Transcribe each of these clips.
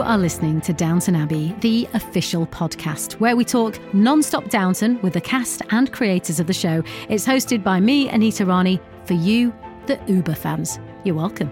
You are listening to Downton Abbey, the official podcast, where we talk non stop Downton with the cast and creators of the show. It's hosted by me, Anita Rani, for you, the Uber fans. You're welcome.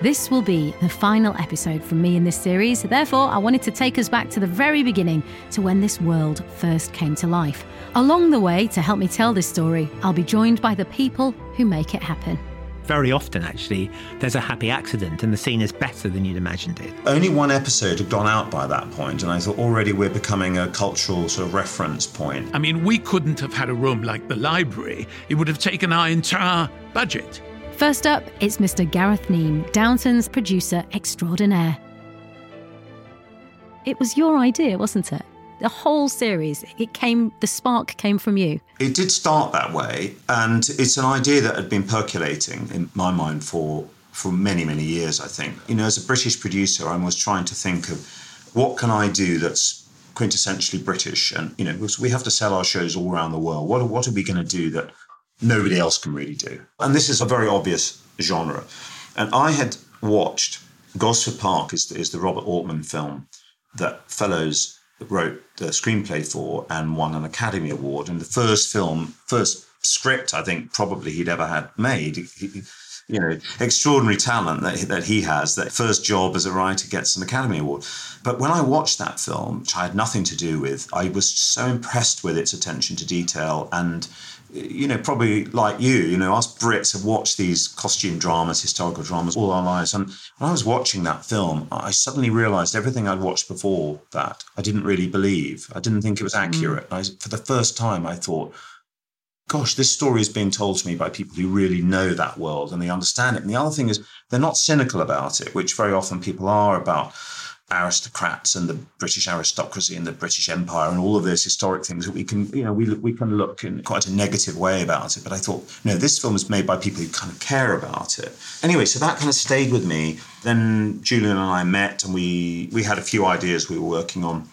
This will be the final episode from me in this series, therefore, I wanted to take us back to the very beginning to when this world first came to life. Along the way, to help me tell this story, I'll be joined by the people who make it happen very often, actually, there's a happy accident and the scene is better than you'd imagined it. Only one episode had gone out by that point, and I thought already we're becoming a cultural sort of reference point. I mean, we couldn't have had a room like the library, it would have taken our entire budget. First up, it's Mr. Gareth Neame, Downton's producer extraordinaire. It was your idea, wasn't it? The whole series it came the spark came from you. It did start that way and it's an idea that had been percolating in my mind for for many many years i think. You know as a british producer i was trying to think of what can i do that's quintessentially british? And you know we have to sell our shows all around the world. What, what are we going to do that nobody else can really do? And this is a very obvious genre. And i had watched gosford park is, is the robert altman film that Fellowes wrote the screenplay for and won an Academy Award. And the first film, first script, I think probably he'd ever had made. You know, extraordinary talent that, that he has. That first job as a writer gets an Academy Award. But when I watched that film, which I had nothing to do with, I was so impressed with its attention to detail and you know, probably like you, you know, us Brits have watched these costume dramas, historical dramas all our lives. And when I was watching that film, I suddenly realized everything I'd watched before that I didn't really believe. I didn't think it was mm. accurate. Mm. I, for the first time, I thought, gosh, this story is being told to me by people who really know that world and they understand it. And the other thing is, they're not cynical about it, which very often people are about aristocrats and the British aristocracy and the British Empire and all of those historic things that we can, you know, we, we can look in quite a negative way about it. But I thought, no, this film is made by people who kind of care about it. Anyway, so that kind of stayed with me. Then Julian and I met and we, we had a few ideas we were working on.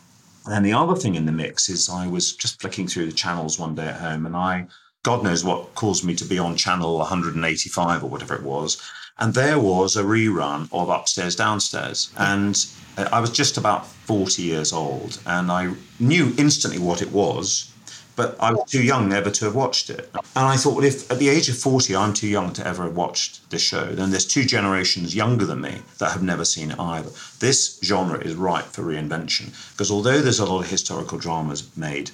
And the other thing in the mix is I was just flicking through the channels one day at home and I, God knows what caused me to be on channel 185 or whatever it was. And there was a rerun of Upstairs Downstairs. And uh, I was just about 40 years old and I knew instantly what it was, but I was too young never to have watched it. And I thought, well, if at the age of 40 I'm too young to ever have watched this show, then there's two generations younger than me that have never seen it either. This genre is ripe for reinvention because although there's a lot of historical dramas made,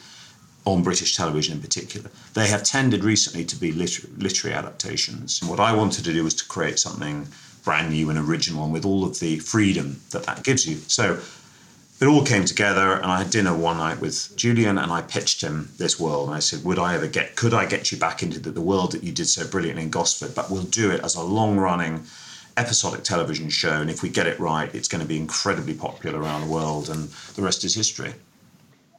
on British television in particular. They have tended recently to be liter- literary adaptations. What I wanted to do was to create something brand new and original and with all of the freedom that that gives you. So it all came together and I had dinner one night with Julian and I pitched him this world and I said, would I ever get, could I get you back into the, the world that you did so brilliantly in Gosford, but we'll do it as a long running episodic television show. And if we get it right, it's going to be incredibly popular around the world and the rest is history.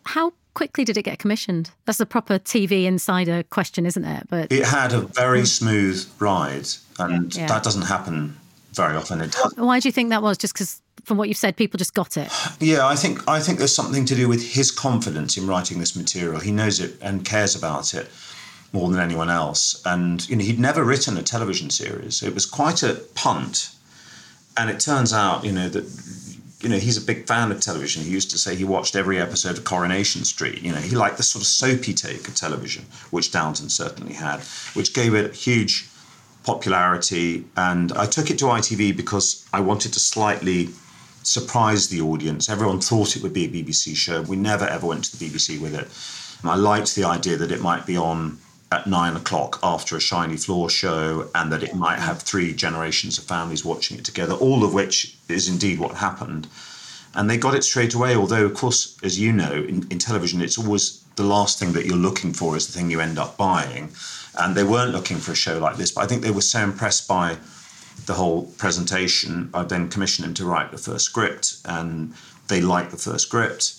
How quickly did it get commissioned? That's a proper TV insider question, isn't it? But it had a very smooth ride, and yeah. that doesn't happen very often. It does. Why do you think that was? Just because, from what you've said, people just got it. Yeah, I think I think there's something to do with his confidence in writing this material. He knows it and cares about it more than anyone else. And you know, he'd never written a television series. It was quite a punt. And it turns out, you know, that you know, he's a big fan of television. He used to say he watched every episode of Coronation Street. You know, he liked the sort of soapy take of television, which Downton certainly had, which gave it huge popularity. And I took it to ITV because I wanted to slightly surprise the audience. Everyone thought it would be a BBC show. We never ever went to the BBC with it. And I liked the idea that it might be on at nine o'clock after a shiny floor show and that it might have three generations of families watching it together, all of which is indeed what happened. And they got it straight away, although, of course, as you know, in, in television, it's always the last thing that you're looking for is the thing you end up buying. And they weren't looking for a show like this, but I think they were so impressed by the whole presentation, I then commissioned him to write the first script, and they liked the first script.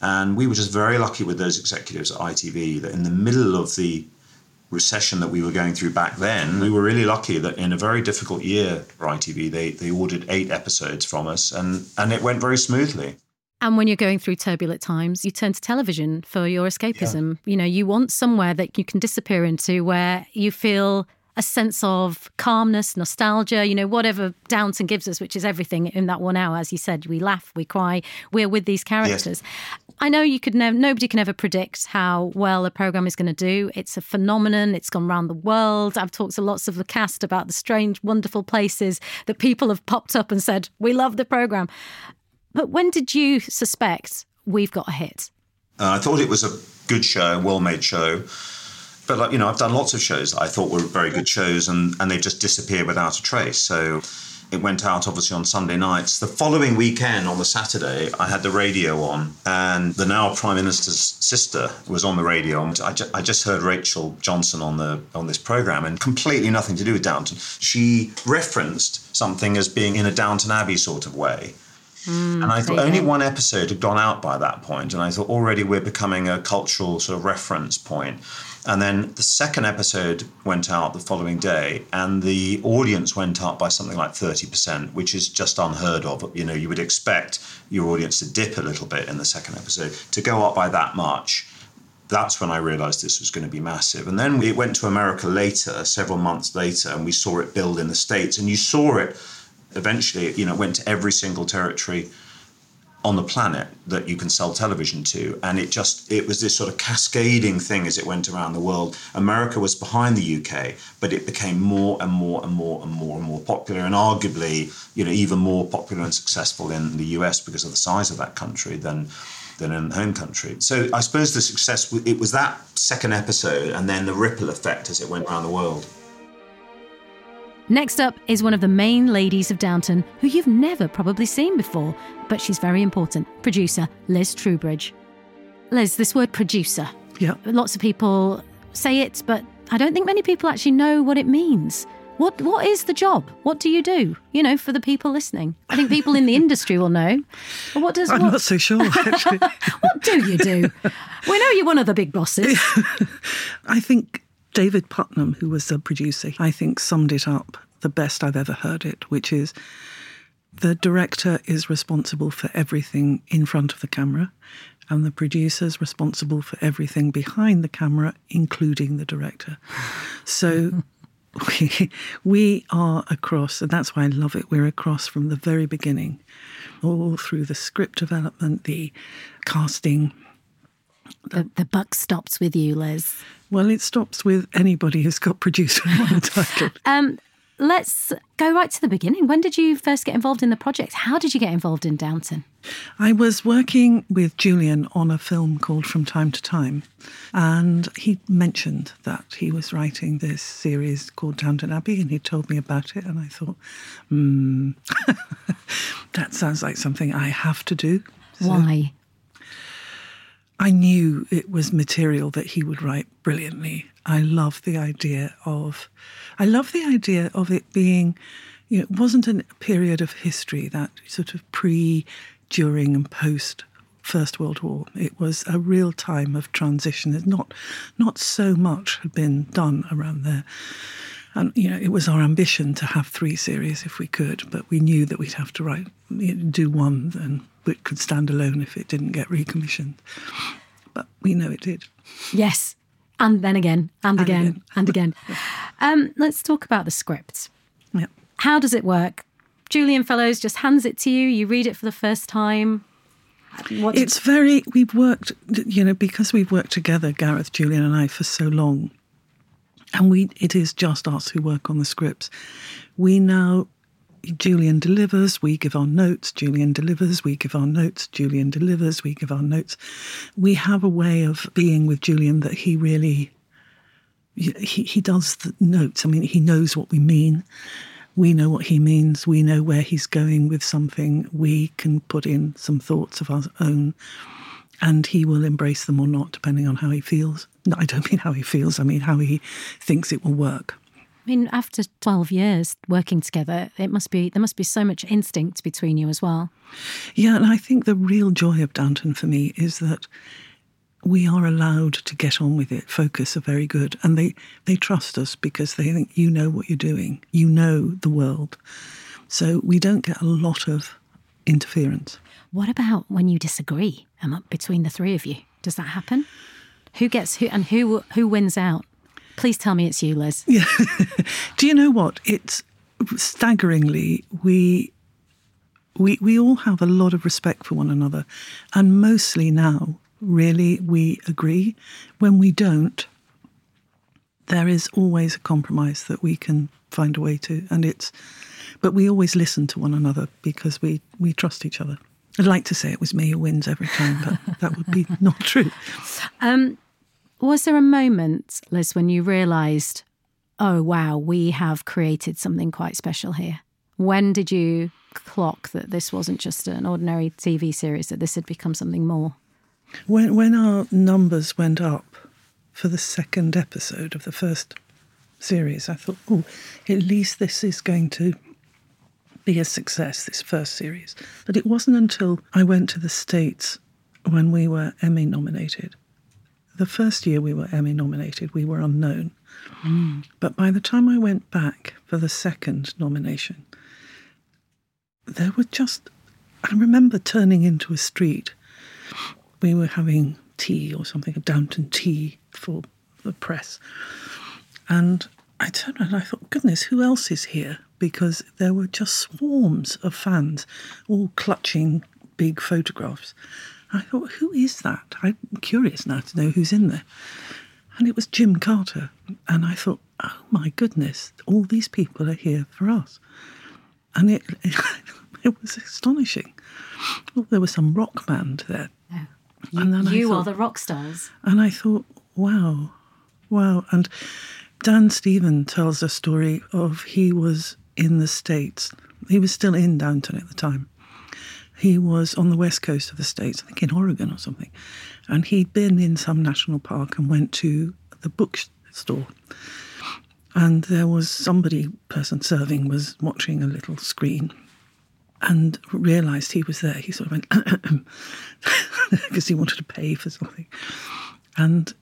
And we were just very lucky with those executives at ITV that in the middle of the recession that we were going through back then, we were really lucky that in a very difficult year for ITV, they, they ordered eight episodes from us and, and it went very smoothly. And when you're going through turbulent times, you turn to television for your escapism. Yeah. You know, you want somewhere that you can disappear into where you feel a sense of calmness, nostalgia, you know, whatever Downton gives us, which is everything in that one hour. As you said, we laugh, we cry, we're with these characters. Yes. I know you could never, nobody can ever predict how well a program is going to do. It's a phenomenon. It's gone around the world. I've talked to lots of the cast about the strange, wonderful places that people have popped up and said, we love the program. But when did you suspect we've got a hit? Uh, I thought it was a good show, a well made show but like you know, I've done lots of shows that I thought were very good shows, and and they've just disappear without a trace. So it went out obviously on Sunday nights. The following weekend, on the Saturday, I had the radio on, and the now Prime Minister's sister was on the radio. I, ju- I just heard Rachel Johnson on the on this program, and completely nothing to do with Downton. She referenced something as being in a Downton Abbey sort of way. Mm, and I thought only one episode had gone out by that point, and I thought already we're becoming a cultural sort of reference point. And then the second episode went out the following day, and the audience went up by something like 30%, which is just unheard of. You know, you would expect your audience to dip a little bit in the second episode. To go up by that much, that's when I realized this was going to be massive. And then it went to America later, several months later, and we saw it build in the States. And you saw it eventually, you know, went to every single territory on the planet that you can sell television to and it just it was this sort of cascading thing as it went around the world. America was behind the uk but it became more and more and more and more and more popular and arguably you know even more popular and successful in the us because of the size of that country than than in home country. So i suppose the success it was that second episode and then the ripple effect as it went around the world Next up is one of the main ladies of Downton, who you've never probably seen before, but she's very important producer Liz Trubridge. Liz, this word producer. Yeah. Lots of people say it, but I don't think many people actually know what it means. What what is the job? What do you do? You know, for the people listening. I think people in the industry will know. What does I'm what, not so sure actually. what do you do? We know you're one of the big bosses. I think David Puttnam, who was the producer, I think summed it up the best I've ever heard it, which is the director is responsible for everything in front of the camera, and the producer is responsible for everything behind the camera, including the director. So we, we are across, and that's why I love it. We're across from the very beginning, all through the script development, the casting, the, the buck stops with you, Liz. Well, it stops with anybody who's got producer on the title. um, let's go right to the beginning. When did you first get involved in the project? How did you get involved in Downton? I was working with Julian on a film called From Time to Time, and he mentioned that he was writing this series called Downton Abbey, and he told me about it, and I thought, hmm, that sounds like something I have to do. So, Why? I knew it was material that he would write brilliantly. I love the idea of, I love the idea of it being, you know, it wasn't a period of history that sort of pre, during, and post First World War. It was a real time of transition. Not, not so much had been done around there. And you know, it was our ambition to have three series if we could, but we knew that we'd have to write, do one, and it could stand alone if it didn't get recommissioned. But we know it did. Yes, and then again, and, and again, again, and again. Um, let's talk about the script. Yeah. How does it work? Julian Fellowes just hands it to you. You read it for the first time. What it's very. We've worked, you know, because we've worked together, Gareth, Julian, and I, for so long and we it is just us who work on the scripts. We now Julian delivers, we give our notes, Julian delivers, we give our notes, Julian delivers, we give our notes. We have a way of being with Julian that he really he, he does the notes. I mean, he knows what we mean. We know what he means. We know where he's going with something. We can put in some thoughts of our own and he will embrace them or not, depending on how he feels. No, I don't mean how he feels, I mean how he thinks it will work. I mean, after 12 years working together, it must be there must be so much instinct between you as well. Yeah, and I think the real joy of Downton for me is that we are allowed to get on with it. Focus are very good, and they they trust us because they think you know what you're doing, you know the world, so we don't get a lot of interference. What about when you disagree between the three of you? Does that happen? Who gets who and who who wins out? Please tell me it's you, Liz. Yeah. Do you know what? It's staggeringly we we we all have a lot of respect for one another, and mostly now, really, we agree. When we don't, there is always a compromise that we can find a way to, and it's. But we always listen to one another because we we trust each other. I'd like to say it was me who wins every time, but that would be not true. Um, was there a moment, Liz, when you realised, oh wow, we have created something quite special here? When did you clock that this wasn't just an ordinary TV series, that this had become something more? When when our numbers went up for the second episode of the first series, I thought, oh, at least this is going to be a success, this first series. But it wasn't until I went to the States when we were Emmy nominated. The first year we were Emmy nominated, we were unknown. Mm. But by the time I went back for the second nomination, there were just, I remember turning into a street. We were having tea or something, a Downton tea for the press. And I turned around and I thought, goodness, who else is here? Because there were just swarms of fans all clutching big photographs. I thought, who is that? I'm curious now to know who's in there. And it was Jim Carter. And I thought, oh my goodness, all these people are here for us. And it, it, it was astonishing. Well, there was some rock band there. Oh. You, and then you thought, are the rock stars. And I thought, wow, wow. And Dan Stephen tells a story of he was in the States. He was still in Downton at the time he was on the west coast of the States, I think in Oregon or something. And he'd been in some national park and went to the bookstore. And there was somebody, person serving, was watching a little screen and realized he was there. He sort of went, because he wanted to pay for something. And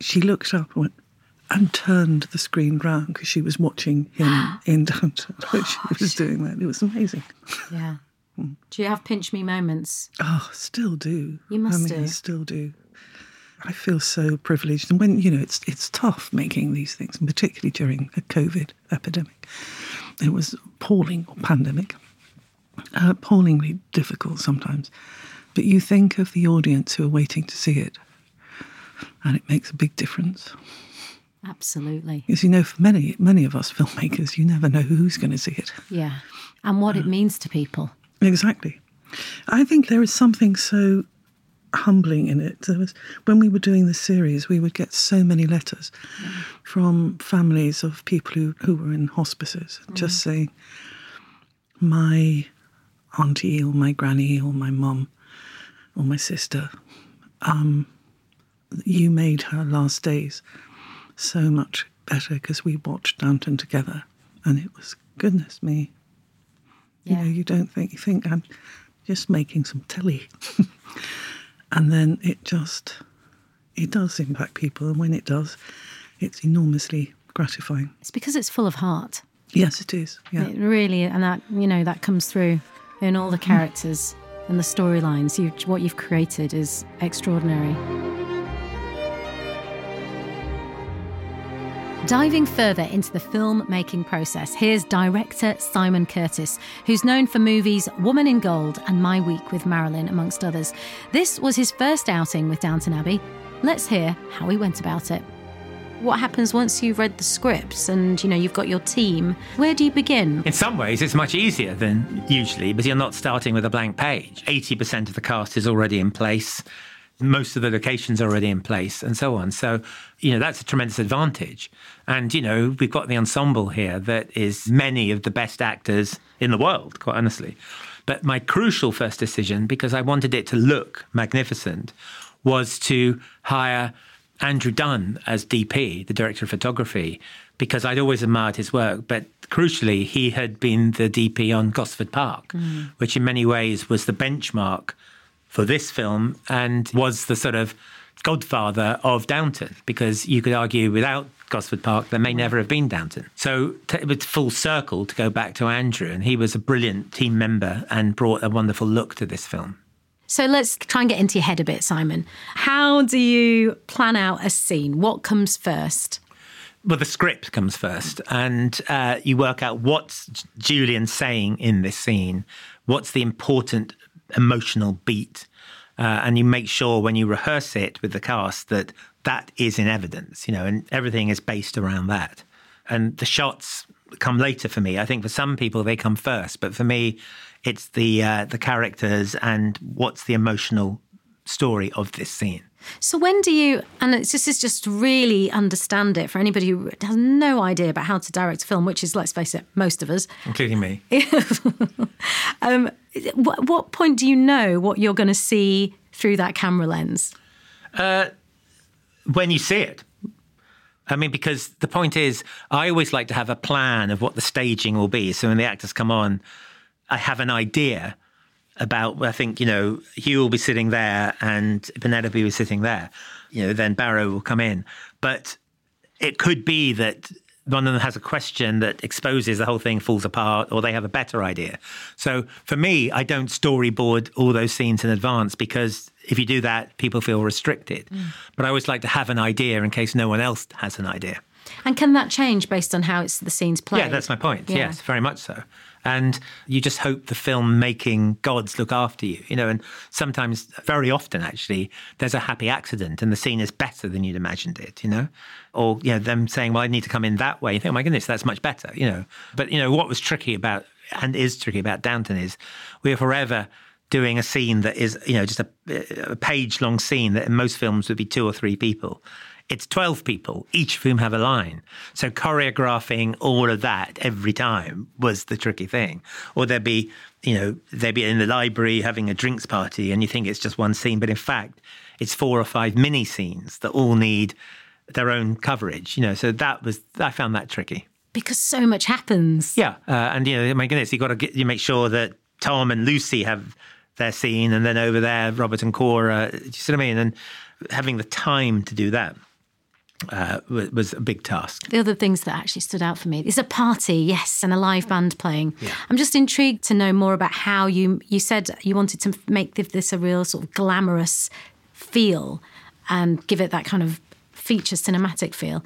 she looked up and went, and turned the screen round because she was watching him in Downton. she was doing that. It was amazing. Yeah. Do you have pinch me moments? Oh, still do. You must I mean, do. I still do. I feel so privileged, and when you know, it's it's tough making these things, and particularly during a COVID epidemic. It was appalling, or pandemic, uh, appallingly difficult sometimes. But you think of the audience who are waiting to see it, and it makes a big difference. Absolutely. Because you know, for many many of us filmmakers, you never know who's going to see it. Yeah, and what it means to people. Exactly. I think there is something so humbling in it. There was when we were doing the series, we would get so many letters mm. from families of people who, who were in hospices, mm. just saying, "My auntie or my granny or my mum or my sister, um, you made her last days so much better because we watched Downton together, and it was goodness me, yeah. You know, you don't think you think I'm just making some telly, and then it just it does impact people, and when it does, it's enormously gratifying. It's because it's full of heart. Yes, it is. Yeah, it really, and that you know that comes through in all the characters and the storylines. You, what you've created is extraordinary. Diving further into the film-making process, here's director Simon Curtis, who's known for movies Woman in Gold and My Week with Marilyn, amongst others. This was his first outing with Downton Abbey. Let's hear how he went about it. What happens once you've read the scripts and you know you've got your team? Where do you begin? In some ways, it's much easier than usually because you're not starting with a blank page. 80% of the cast is already in place most of the locations are already in place and so on. So, you know, that's a tremendous advantage. And, you know, we've got the ensemble here that is many of the best actors in the world, quite honestly. But my crucial first decision, because I wanted it to look magnificent, was to hire Andrew Dunn as DP, the director of photography, because I'd always admired his work. But crucially, he had been the DP on Gosford Park, mm. which in many ways was the benchmark for this film and was the sort of godfather of Downton, because you could argue without Gosford Park, there may never have been Downton. So t- it was full circle to go back to Andrew, and he was a brilliant team member and brought a wonderful look to this film. So let's try and get into your head a bit, Simon. How do you plan out a scene? What comes first? Well, the script comes first, and uh, you work out what's Julian saying in this scene, what's the important emotional beat, uh, and you make sure when you rehearse it with the cast that that is in evidence, you know, and everything is based around that. And the shots come later for me. I think for some people they come first, but for me, it's the uh, the characters and what's the emotional story of this scene. So when do you? And it's, this is just really understand it for anybody who has no idea about how to direct a film, which is, let's face it, most of us. including me. Um, what, what point do you know what you're going to see through that camera lens? when you see it. I mean, because the point is, I always like to have a plan of what the staging will be. So when the actors come on, I have an idea about. I think you know Hugh will be sitting there and Penelope will be sitting there. You know, then Barrow will come in, but it could be that one of them has a question that exposes the whole thing falls apart, or they have a better idea. So for me, I don't storyboard all those scenes in advance because if you do that, people feel restricted. Mm. But I always like to have an idea in case no one else has an idea. And can that change based on how it's the scenes played? Yeah, that's my point. Yeah. Yes, very much so. And you just hope the film making gods look after you, you know, and sometimes, very often actually, there's a happy accident and the scene is better than you'd imagined it, you know? Or, you know, them saying, well, I need to come in that way. You think, oh my goodness, that's much better, you know? But, you know, what was tricky about, and is tricky about Downton is we are forever doing a scene that is, you know, just a, a page long scene that in most films would be two or three people. It's 12 people, each of whom have a line. So choreographing all of that every time was the tricky thing. Or there'd be, you know, they'd be in the library having a drinks party and you think it's just one scene, but in fact, it's four or five mini scenes that all need their own coverage, you know. So that was, I found that tricky. because so much happens. Yeah, uh, and you know, my goodness, you've got to get you make sure that Tom and Lucy have their scene, and then over there, Robert and Cora. Do you see what I mean? And having the time to do that uh, was, a big task. The other things that actually stood out for me is a party, yes, and a live band playing. I'm just intrigued to know more about how you you said you wanted to make this a real sort of glamorous feel and give it that kind of feature cinematic feel.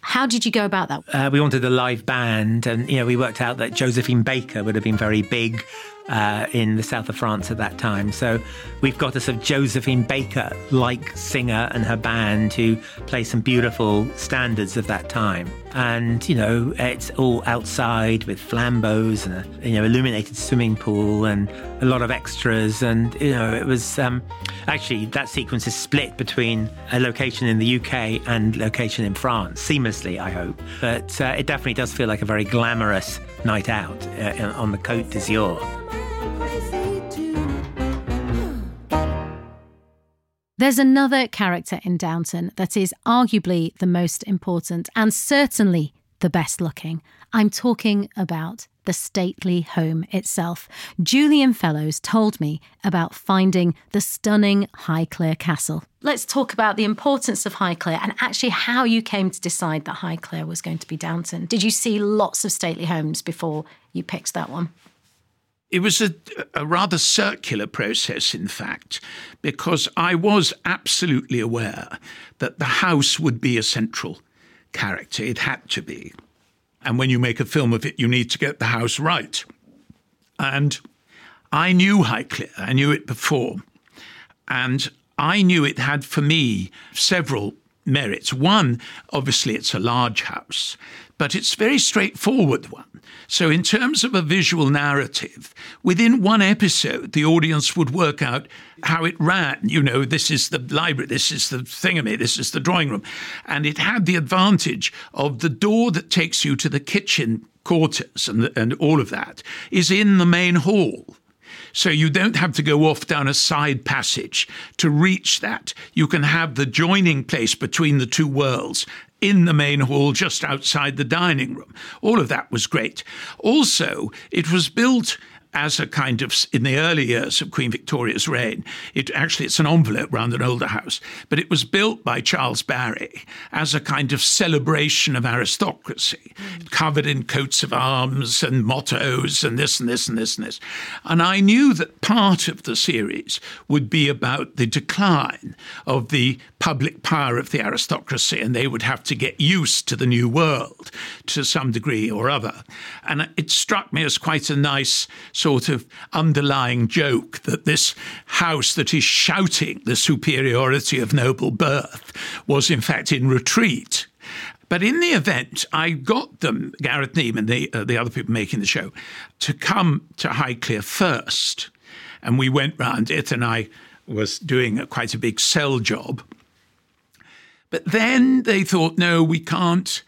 How did you go about that? Uh, we wanted a live band, and you know, we worked out that Josephine Baker would have been very big uh, in the south of France at that time. So we've got a sort of Josephine Baker-like singer and her band who play some beautiful standards of that time. And you know, it's all outside with flambeaux and a you know illuminated swimming pool and a lot of extras. And you know, it was um, actually that sequence is split between a location in the UK and location in France seamlessly, I hope. But uh, it definitely does feel like a very glamorous night out uh, on the Côte d'Azur. There's another character in Downton that is arguably the most important and certainly the best looking. I'm talking about the stately home itself. Julian Fellowes told me about finding the stunning Highclere Castle. Let's talk about the importance of Highclere and actually how you came to decide that Highclere was going to be Downton. Did you see lots of stately homes before you picked that one? It was a, a rather circular process, in fact, because I was absolutely aware that the house would be a central character. It had to be. And when you make a film of it, you need to get the house right. And I knew Highclere, I knew it before. And I knew it had for me several merits. One, obviously, it's a large house, but it's very straightforward one. So, in terms of a visual narrative, within one episode, the audience would work out how it ran. You know, this is the library, this is the thingamy, this is the drawing room. And it had the advantage of the door that takes you to the kitchen quarters and, and all of that is in the main hall. So you don't have to go off down a side passage to reach that. You can have the joining place between the two worlds in the main hall just outside the dining room. All of that was great. Also, it was built as a kind of in the early years of Queen Victoria's reign. It actually it's an envelope around an older house, but it was built by Charles Barry as a kind of celebration of aristocracy, mm. covered in coats of arms and mottos and this and this and this and this. And I knew that part of the series would be about the decline of the public power of the aristocracy, and they would have to get used to the new world to some degree or other. And it struck me as quite a nice sort of underlying joke that this house that is shouting the superiority of noble birth was in fact in retreat. But in the event, I got them, Gareth Neame and the, uh, the other people making the show, to come to Highclere first. And we went round it, and I was doing a, quite a big sell job. But then they thought, no, we can't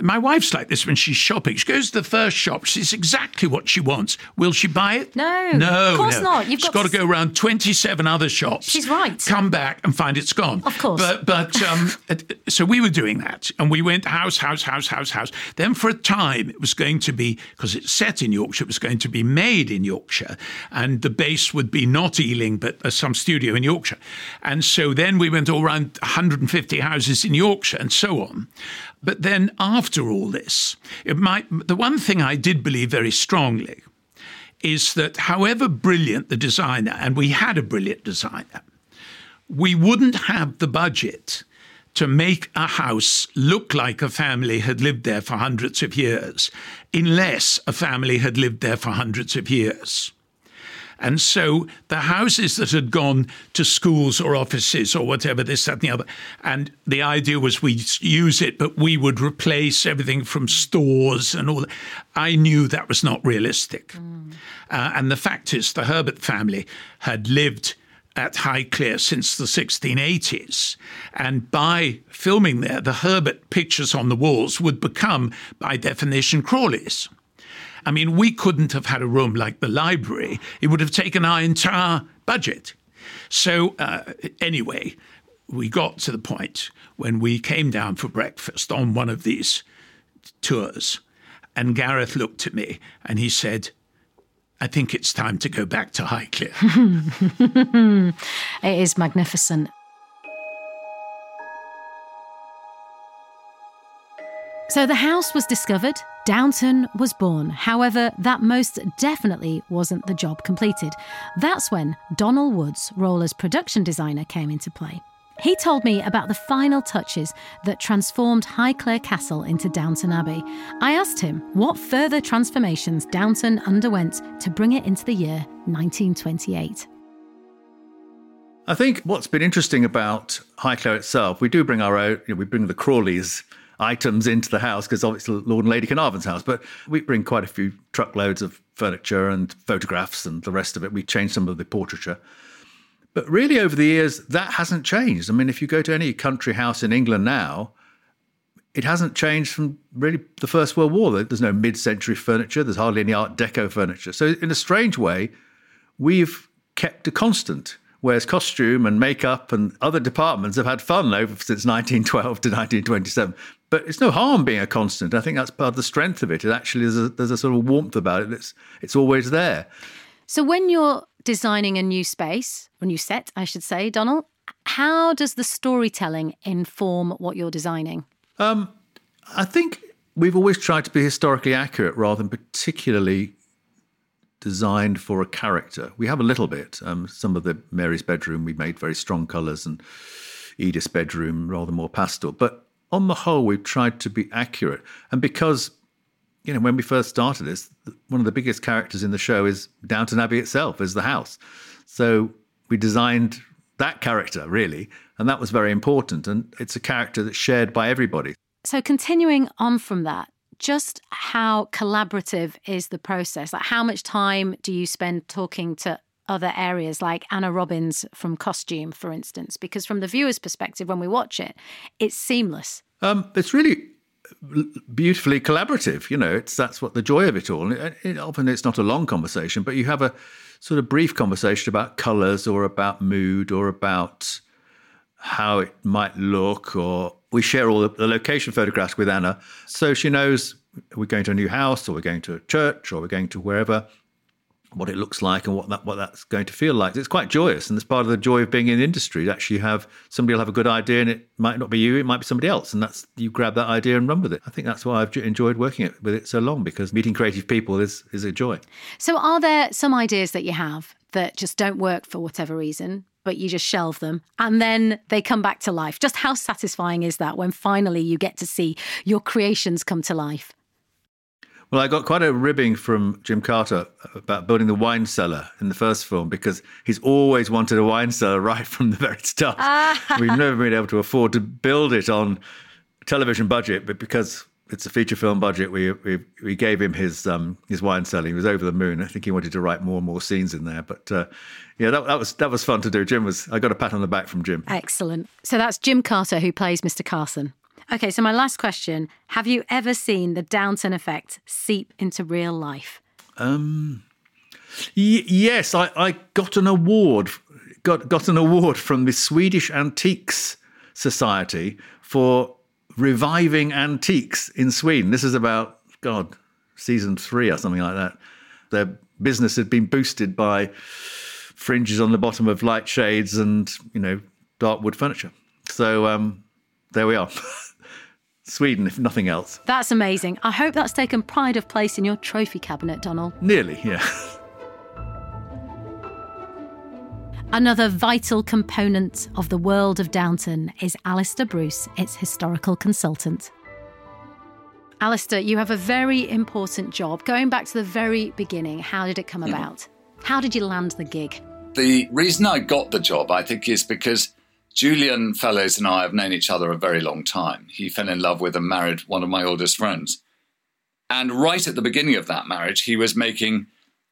my wife's like this when she's shopping. She goes to the first shop. She's exactly what she wants. Will she buy it? No. No. Of course no. not. You've she's got, got to, go around 27 other shops. She's right. Come back and find it's gone. Of course. But, but um, so we were doing that. And we went house, house, house, house, house. Then for a time, it was going to be, because it's set in Yorkshire, it was going to be made in Yorkshire. And the base would be not Ealing, but uh, some studio in Yorkshire. And so then we went all around 150 houses in Yorkshire and so on. But then after all this, might, the one thing I did believe very strongly is that however brilliant the designer, and we had a brilliant designer, we wouldn't have the budget to make a house look like a family had lived there for hundreds of years, unless a family had lived there for hundreds of years. And so the houses that had gone to schools or offices or whatever, this, that, and the other, and the idea was we'd use it, but we would replace everything from stores and all that. I knew that was not realistic. Mm. Uh, and the fact is, the Herbert family had lived at Highclere since the 1680s. And by filming there, the Herbert pictures on the walls would become, by definition, Crawley's. I mean, we couldn't have had a room like the library. It would have taken our entire budget. So, uh, anyway, we got to the point when we came down for breakfast on one of these tours, and Gareth looked at me and he said, I think it's time to go back to Highclere. it is magnificent. So the house was discovered, Downton was born. However, that most definitely wasn't the job completed. That's when Donal Woods' role as production designer came into play. He told me about the final touches that transformed Highclere Castle into Downton Abbey. I asked him what further transformations Downton underwent to bring it into the year 1928. I think what's been interesting about Highclere itself, we do bring our own, you know, we bring the Crawleys items into the house because obviously Lord and Lady Carnarvon's house, but we bring quite a few truckloads of furniture and photographs and the rest of it. We change some of the portraiture. But really, over the years, that hasn't changed. I mean, if you go to any country house in England now, it hasn't changed from really the First World War. There's no mid century furniture, there's hardly any Art Deco furniture. So, in a strange way, we've kept a constant whereas costume and makeup and other departments have had fun over since 1912 to 1927. But it's no harm being a constant. I think that's part of the strength of it. It actually there's a, there's a sort of warmth about it. It's it's always there. So when you're designing a new space, a new set, I should say, Donal, how does the storytelling inform what you're designing? Um, I think we've always tried to be historically accurate rather than particularly designed for a character. We have a little bit. Um, some of the Mary's bedroom we made very strong colours, and Edith's bedroom rather more pastel. But on the whole, we've tried to be accurate. And because you know, when we first started this, one of the biggest characters in the show is Downton Abbey itself, is the house. So we designed that character really, and that was very important. And it's a character that's shared by everybody. So continuing on from that, just how collaborative is the process? Like, how much time do you spend talking to other areas like Anna Robbins from costume, for instance? Because from the viewer's perspective, when we watch it, it's seamless. Um, it's really beautifully collaborative. You know, it's that's what the joy of it all. It, it, often it's not a long conversation, but you have a sort of brief conversation about colours or about mood or about how it might look or we share all the, the location photographs with Anna, so she knows we're going to a new house, or we're going to a church, or we're going to wherever what it looks like and what that what that's going to feel like. It's quite joyous, and it's part of the joy of being in the industry. Actually, have somebody will have a good idea, and it might not be you, it might be somebody else, and that's you grab that idea and run with it. I think that's why I've enjoyed working with it so long because meeting creative people is is a joy. So, are there some ideas that you have that just don't work for whatever reason? But you just shelve them and then they come back to life. Just how satisfying is that when finally you get to see your creations come to life? Well, I got quite a ribbing from Jim Carter about building the wine cellar in the first film because he's always wanted a wine cellar right from the very start. We've never been able to afford to build it on television budget, but because it's a feature film budget, we we, we gave him his um, his wine cellar. He was over the moon. I think he wanted to write more and more scenes in there. But uh, yeah, that, that was that was fun to do. Jim was I got a pat on the back from Jim. Excellent. So that's Jim Carter who plays Mr. Carson. Okay, so my last question Have you ever seen the Downton effect seep into real life? Um, y- yes, I, I got an award, got, got an award from the Swedish Antiques Society for reviving antiques in Sweden. This is about, God, season three or something like that. Their business had been boosted by fringes on the bottom of light shades and, you know, dark wood furniture. So um, there we are. Sweden, if nothing else. That's amazing. I hope that's taken pride of place in your trophy cabinet, Donal. Nearly, yeah. Another vital component of the world of Downton is Alastair Bruce, its historical consultant. Alastair, you have a very important job. Going back to the very beginning, how did it come mm. about? How did you land the gig? The reason I got the job, I think, is because Julian Fellowes and I have known each other a very long time. He fell in love with and married one of my oldest friends. And right at the beginning of that marriage, he was making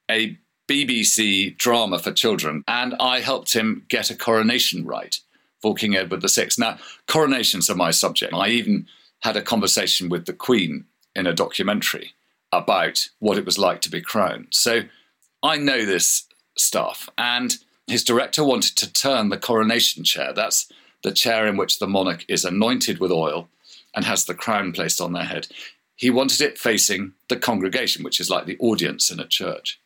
a BBC drama for children, and I helped him get a coronation right for King Edward VI. Now, coronations are my subject. I even had a conversation with the Queen in a documentary about what it was like to be crowned. So I know this stuff. And his director wanted to turn the coronation chair, that's the chair in which the monarch is anointed with oil and has the crown placed on their head. He wanted it facing the congregation, which is like the audience in a church.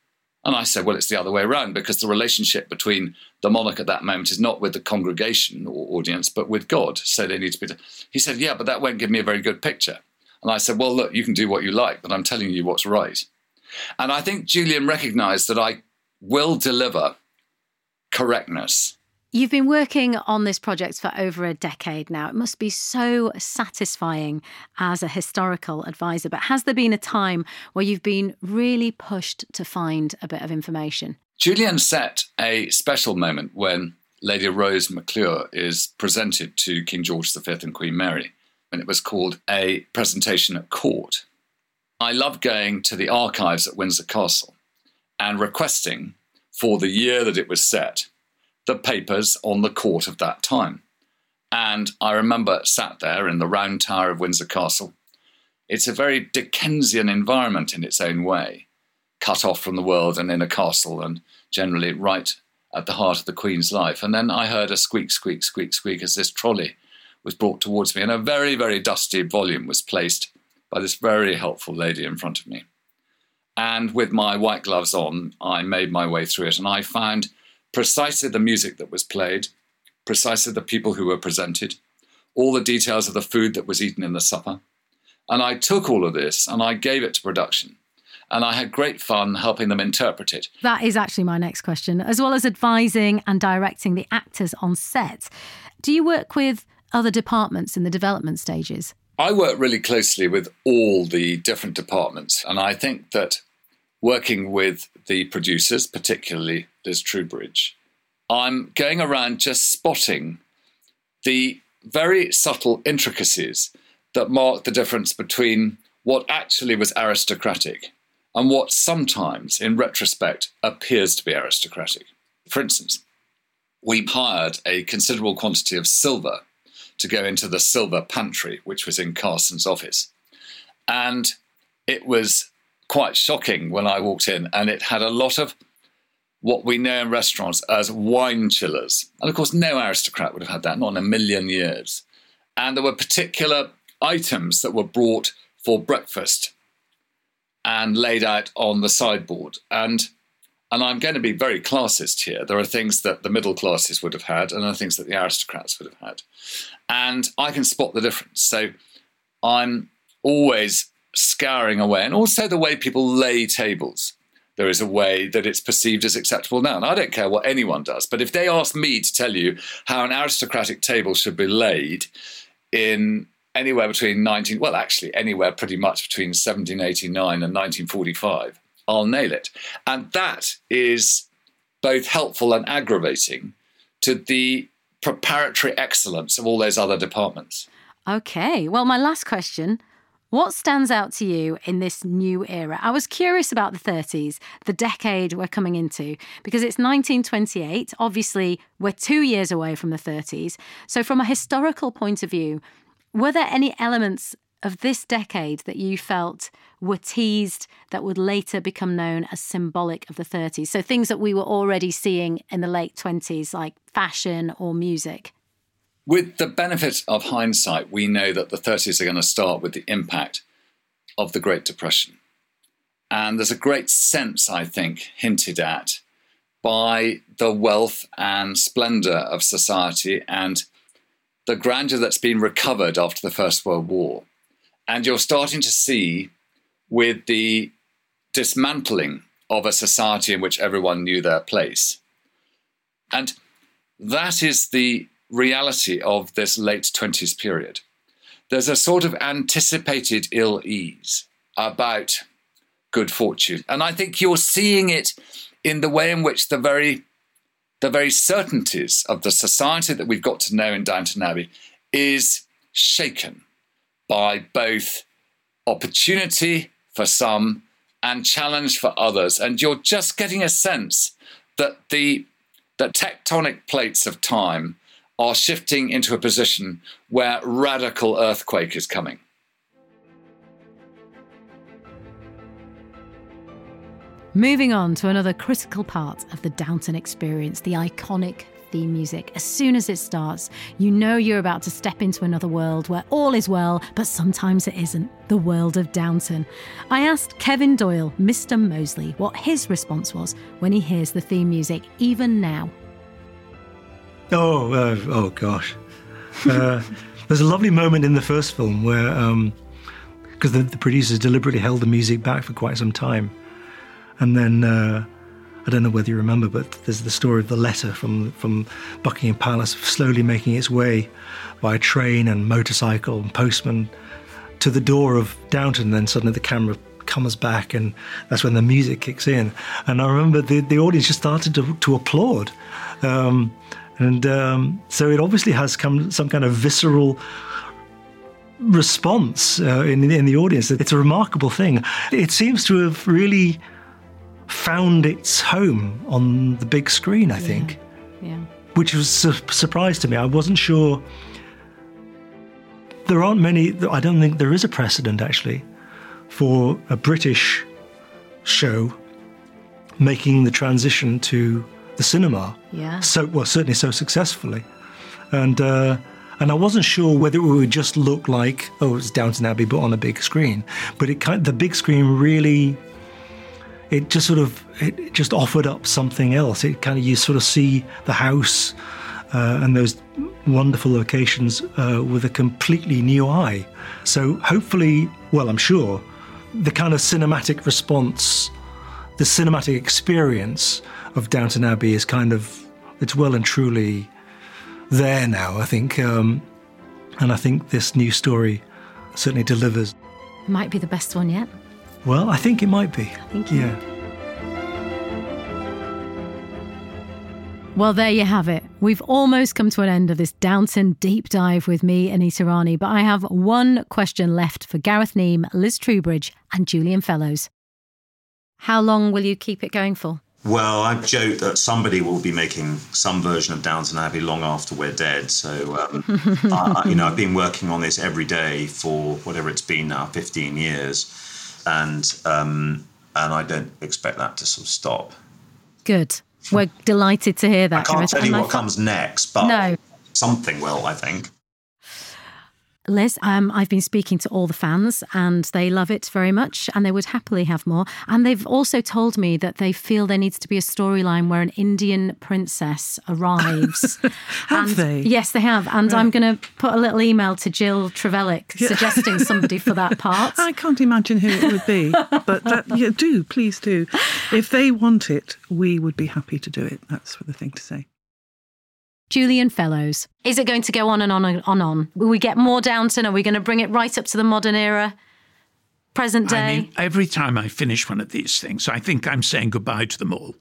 And I said, well, it's the other way around because the relationship between the monarch at that moment is not with the congregation or audience, but with God. So they need to be. He said, yeah, but that won't give me a very good picture. And I said, well, look, you can do what you like, but I'm telling you what's right. And I think Julian recognized that I will deliver correctness. You've been working on this project for over a decade now. It must be so satisfying as a historical advisor. But has there been a time where you've been really pushed to find a bit of information? Julian set a special moment when Lady Rose MacClare is presented to King George V and Queen Mary, and it was called a presentation at court. I love going to the archives at Windsor Castle and requesting for the year that it was set, the papers on the court of that time. And I remember sat there in the round tower of Windsor Castle. It's a very Dickensian environment in its own way, cut off from the world and in a castle, and generally right at the heart of the Queen's life. And then I heard a squeak, squeak, squeak, squeak as this trolley was brought towards me, and a very, very dusty volume was placed by this very helpful lady in front of me. And with my white gloves on, I made my way through it and I found precisely the music that was played, precisely the people who were presented, all the details of the food that was eaten in the supper. And I took all of this and I gave it to production. And I had great fun helping them interpret it. That is actually my next question. As well as advising and directing the actors on set, do you work with other departments in the development stages? I work really closely with all the different departments, and I think that working with the producers, particularly Liz Trubridge, I'm going around just spotting the very subtle intricacies that mark the difference between what actually was aristocratic and what sometimes, in retrospect, appears to be aristocratic. For instance, we hired a considerable quantity of silver to go into the silver pantry, which was in Carson's office. And it was quite shocking when I walked in, and it had a lot of what we know in restaurants as wine chillers. And of course, no aristocrat would have had that, not in a million years. And there were particular items that were brought for breakfast and laid out on the sideboard. And and I'm going to be very classist here. There are things that the middle classes would have had, and there are things that the aristocrats would have had. And I can spot the difference. So I'm always scouring away, and also the way people lay tables. There is a way that it's perceived as acceptable now. And I don't care what anyone does, but if they ask me to tell you how an aristocratic table should be laid in anywhere between 19, well, actually, anywhere pretty much between 1789 and 1945, I'll nail it. And that is both helpful and aggravating to the preparatory excellence of all those other departments. Okay. Well, my last question what stands out to you in this new era? I was curious about the 30s, the decade we're coming into, because it's 1928. Obviously, we're two years away from the 30s. So, from a historical point of view, were there any elements of this decade that you felt were teased that would later become known as symbolic of the 30s? So things that we were already seeing in the late 20s, like fashion or music? With the benefit of hindsight, we know that the 30s are going to start with the impact of the Great Depression. And there's a great sense, I think, hinted at by the wealth and splendour of society and the grandeur that's been recovered after the First World War. And you're starting to see with the dismantling of a society in which everyone knew their place. And that is the reality of this late 20s period. There's a sort of anticipated ill ease about good fortune. And I think you're seeing it in the way in which the very the very certainties of the society that we've got to know in Downton Abbey is shaken by both opportunity for some and challenge for others. And you're just getting a sense that the that tectonic plates of time are shifting into a position where radical earthquake is coming. Moving on to another critical part of the Downton experience, the iconic theme music. As soon as it starts, you know you're about to step into another world where all is well, but sometimes it isn't the world of Downton. I asked Kevin Doyle, Mr. Molesley, what his response was when he hears the theme music, even now. Oh, uh, oh gosh. Uh, there's a lovely moment in the first film where, because um, the, the, producers deliberately held the music back for quite some time, and then uh, I don't know whether you remember, but there's the story of the letter from from Buckingham Palace slowly making its way by train and motorcycle and postman to the door of Downton. Then suddenly the camera comes back, and that's when the music kicks in. And I remember the, the audience just started to, to applaud. Um, and um, so it obviously has come some kind of visceral response uh, in, in the audience. It's a remarkable thing. It seems to have really found its home on the big screen, I think. Yeah. yeah. Which was a surprise to me. I wasn't sure. There aren't many, I don't think there is a precedent actually for a British show making the transition to the cinema. Yeah. So, well, certainly so successfully. And, uh, and I wasn't sure whether it would just look like, oh, it's Downton Abbey, but on a big screen. But it kind, the big screen really it just sort of it just offered up something else. It kind of you sort of see the house uh, and those wonderful locations uh, with a completely new eye. So hopefully, well, I'm sure the kind of cinematic response, the cinematic experience of Downton Abbey is kind of it's well and truly there now. I think, um, and I think this new story certainly delivers. Might be the best one yet. Well, I think it might be. I think yeah. Well, there you have it. We've almost come to an end of this Downton deep dive with me, Anita Rani, but I have one question left for Gareth Neame, Liz Trubridge, and Julian Fellowes. How long will you keep it going for? Well, I joke that somebody will be making some version of Downton Abbey long after we're dead. So, um, I, you know, I've been working on this every day for whatever it's been now, 15 years and um, and I don't expect that to sort of stop. Good. We're delighted to hear that. I can't tell you what comes next, but no. something will, I think. Liz, um, I've been speaking to all the fans and they love it very much and they would happily have more. And they've also told me that they feel there needs to be a storyline where an Indian princess arrives. have and, they? Yes, they have. And right. I'm going to put a little email to Jill Trevellick yeah. suggesting somebody for that part. I can't imagine who it would be, but that, yeah, do, please do. If they want it, we would be happy to do it. That's the thing to say. Julian Fellowes. Is it going to go on and on and on? And on? Will we get more Downton? Are we going to bring it right up to the modern era? Present day? I mean, every time I finish one of these things, I think I'm saying goodbye to them all.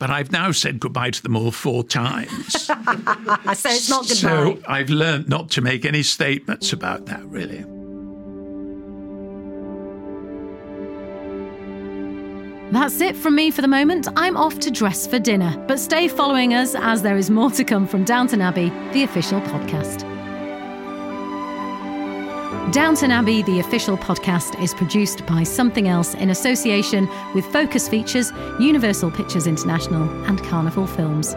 But I've now said goodbye to them all four times. so it's not goodbye. So I've learned not to make any statements about that, really. That's it from me for the moment. I'm off to dress for dinner, but stay following us as there is more to come from Downton Abbey, the official podcast. Downton Abbey, the official podcast, is produced by Something Else in association with Focus Features, Universal Pictures International, and Carnival Films.